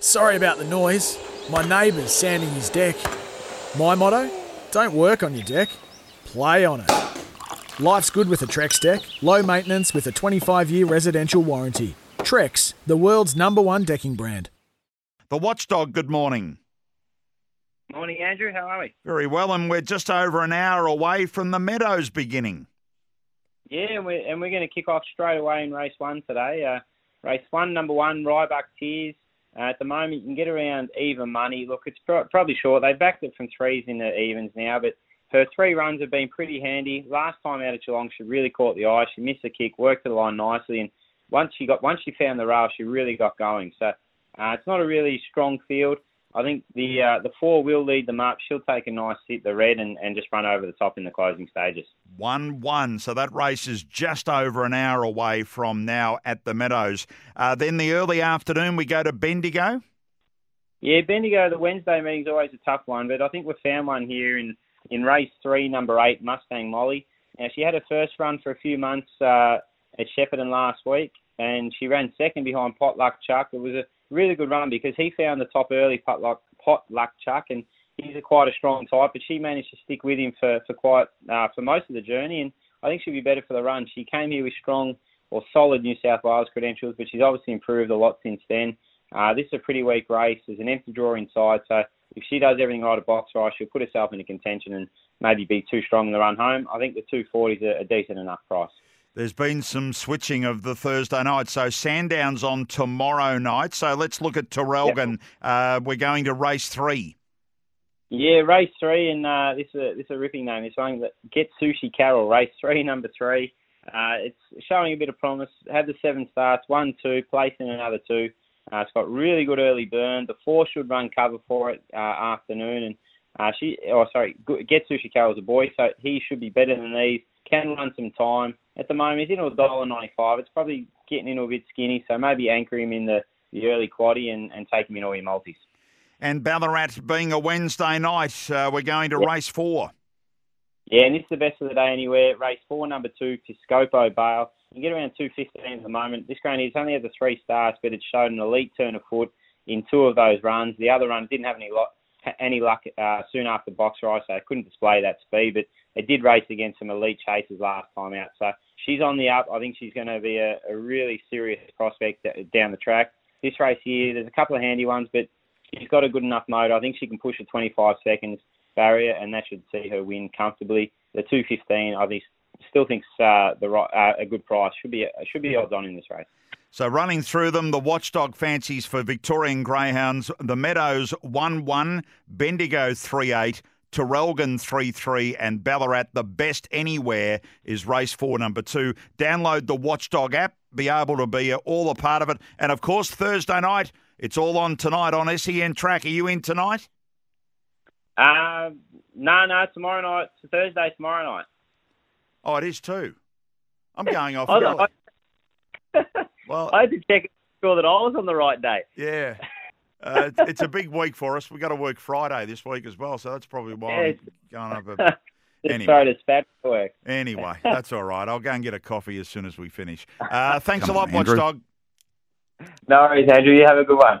Sorry about the noise. My neighbour's sanding his deck. My motto? Don't work on your deck, play on it. Life's good with a Trex deck. Low maintenance with a 25 year residential warranty. Trex, the world's number one decking brand. The Watchdog, good morning. Morning, Andrew. How are we? Very well, and we're just over an hour away from the Meadows beginning. Yeah, and we're, and we're going to kick off straight away in race one today. Uh, race one, number one, Ryback Tears. Uh, at the moment, you can get around even money. Look, it's pro- probably short. They backed it from threes into evens now, but her three runs have been pretty handy. Last time out at Geelong, she really caught the eye. She missed the kick, worked the line nicely, and once she got once she found the rail, she really got going. So uh, it's not a really strong field. I think the uh, the four will lead them up. She'll take a nice sit, the red, and, and just run over the top in the closing stages. 1 1. So that race is just over an hour away from now at the Meadows. Uh, then the early afternoon, we go to Bendigo. Yeah, Bendigo, the Wednesday meeting's always a tough one, but I think we've found one here in, in race three, number eight, Mustang Molly. Now, she had her first run for a few months uh, at Shepparton last week, and she ran second behind Potluck Chuck. It was a really good run because he found the top early Potluck, Potluck Chuck, and he's a quite a strong type. But she managed to stick with him for for quite uh, for most of the journey, and I think she'll be better for the run. She came here with strong or solid New South Wales credentials, but she's obviously improved a lot since then. Uh, this is a pretty weak race. There's an empty draw inside, so if she does everything right at box right, she'll put herself into contention and maybe be too strong in the run home. I think the 240 is a, a decent enough price. There's been some switching of the Thursday night. So Sandown's on tomorrow night. So let's look at Traralgon. Yep. Uh, we're going to race three. Yeah, race three, and uh, this is a, this is a ripping name. It's one that Get Sushi Carol, race three, number three. Uh, it's showing a bit of promise. Had the seven starts, one, two, placing another two. Uh, it's got really good early burn. The four should run cover for it uh, afternoon, and uh, she, oh sorry, Get Sushi Carol's a boy, so he should be better than these. Can run some time at the moment. He's in a dollar ninety five. It's probably getting in a bit skinny, so maybe anchor him in the, the early quaddy and, and take him in all your multis. And Ballarat being a Wednesday night, uh, we're going to race four. Yeah, and this is the best of the day anywhere. Race four, number two, Piscopo Bale. You get around 215 at the moment. This granny has only had the three stars, but it showed an elite turn of foot in two of those runs. The other run didn't have any luck, any luck uh, soon after box rise, so couldn't display that speed. But it did race against some elite chasers last time out. So she's on the up. I think she's going to be a, a really serious prospect down the track. This race here, there's a couple of handy ones, but she's got a good enough motor. I think she can push a 25 seconds barrier, and that should see her win comfortably. The 215, I think, still thinks uh, the right, uh, a good price. Should be should be odds on in this race. So running through them, the watchdog fancies for Victorian Greyhounds, the Meadows 1 1, Bendigo 3 8. Traralgon 3 3 and Ballarat, the best anywhere, is race four, number two. Download the Watchdog app, be able to be all a part of it. And of course, Thursday night, it's all on tonight on SEN Track. Are you in tonight? Uh, no, no, tomorrow night. Thursday, tomorrow night. Oh, it is too. I'm going off early. Well, I had to check sure that I was on the right day. Yeah. Uh, it's, it's, a big week for us. We've got to work Friday this week as well, so that's probably why yeah, I'm going over. anyway, bad work. anyway, that's all right. I'll go and get a coffee as soon as we finish. Uh, thanks Come a lot, on, Watchdog. No worries, Andrew. You have a good one.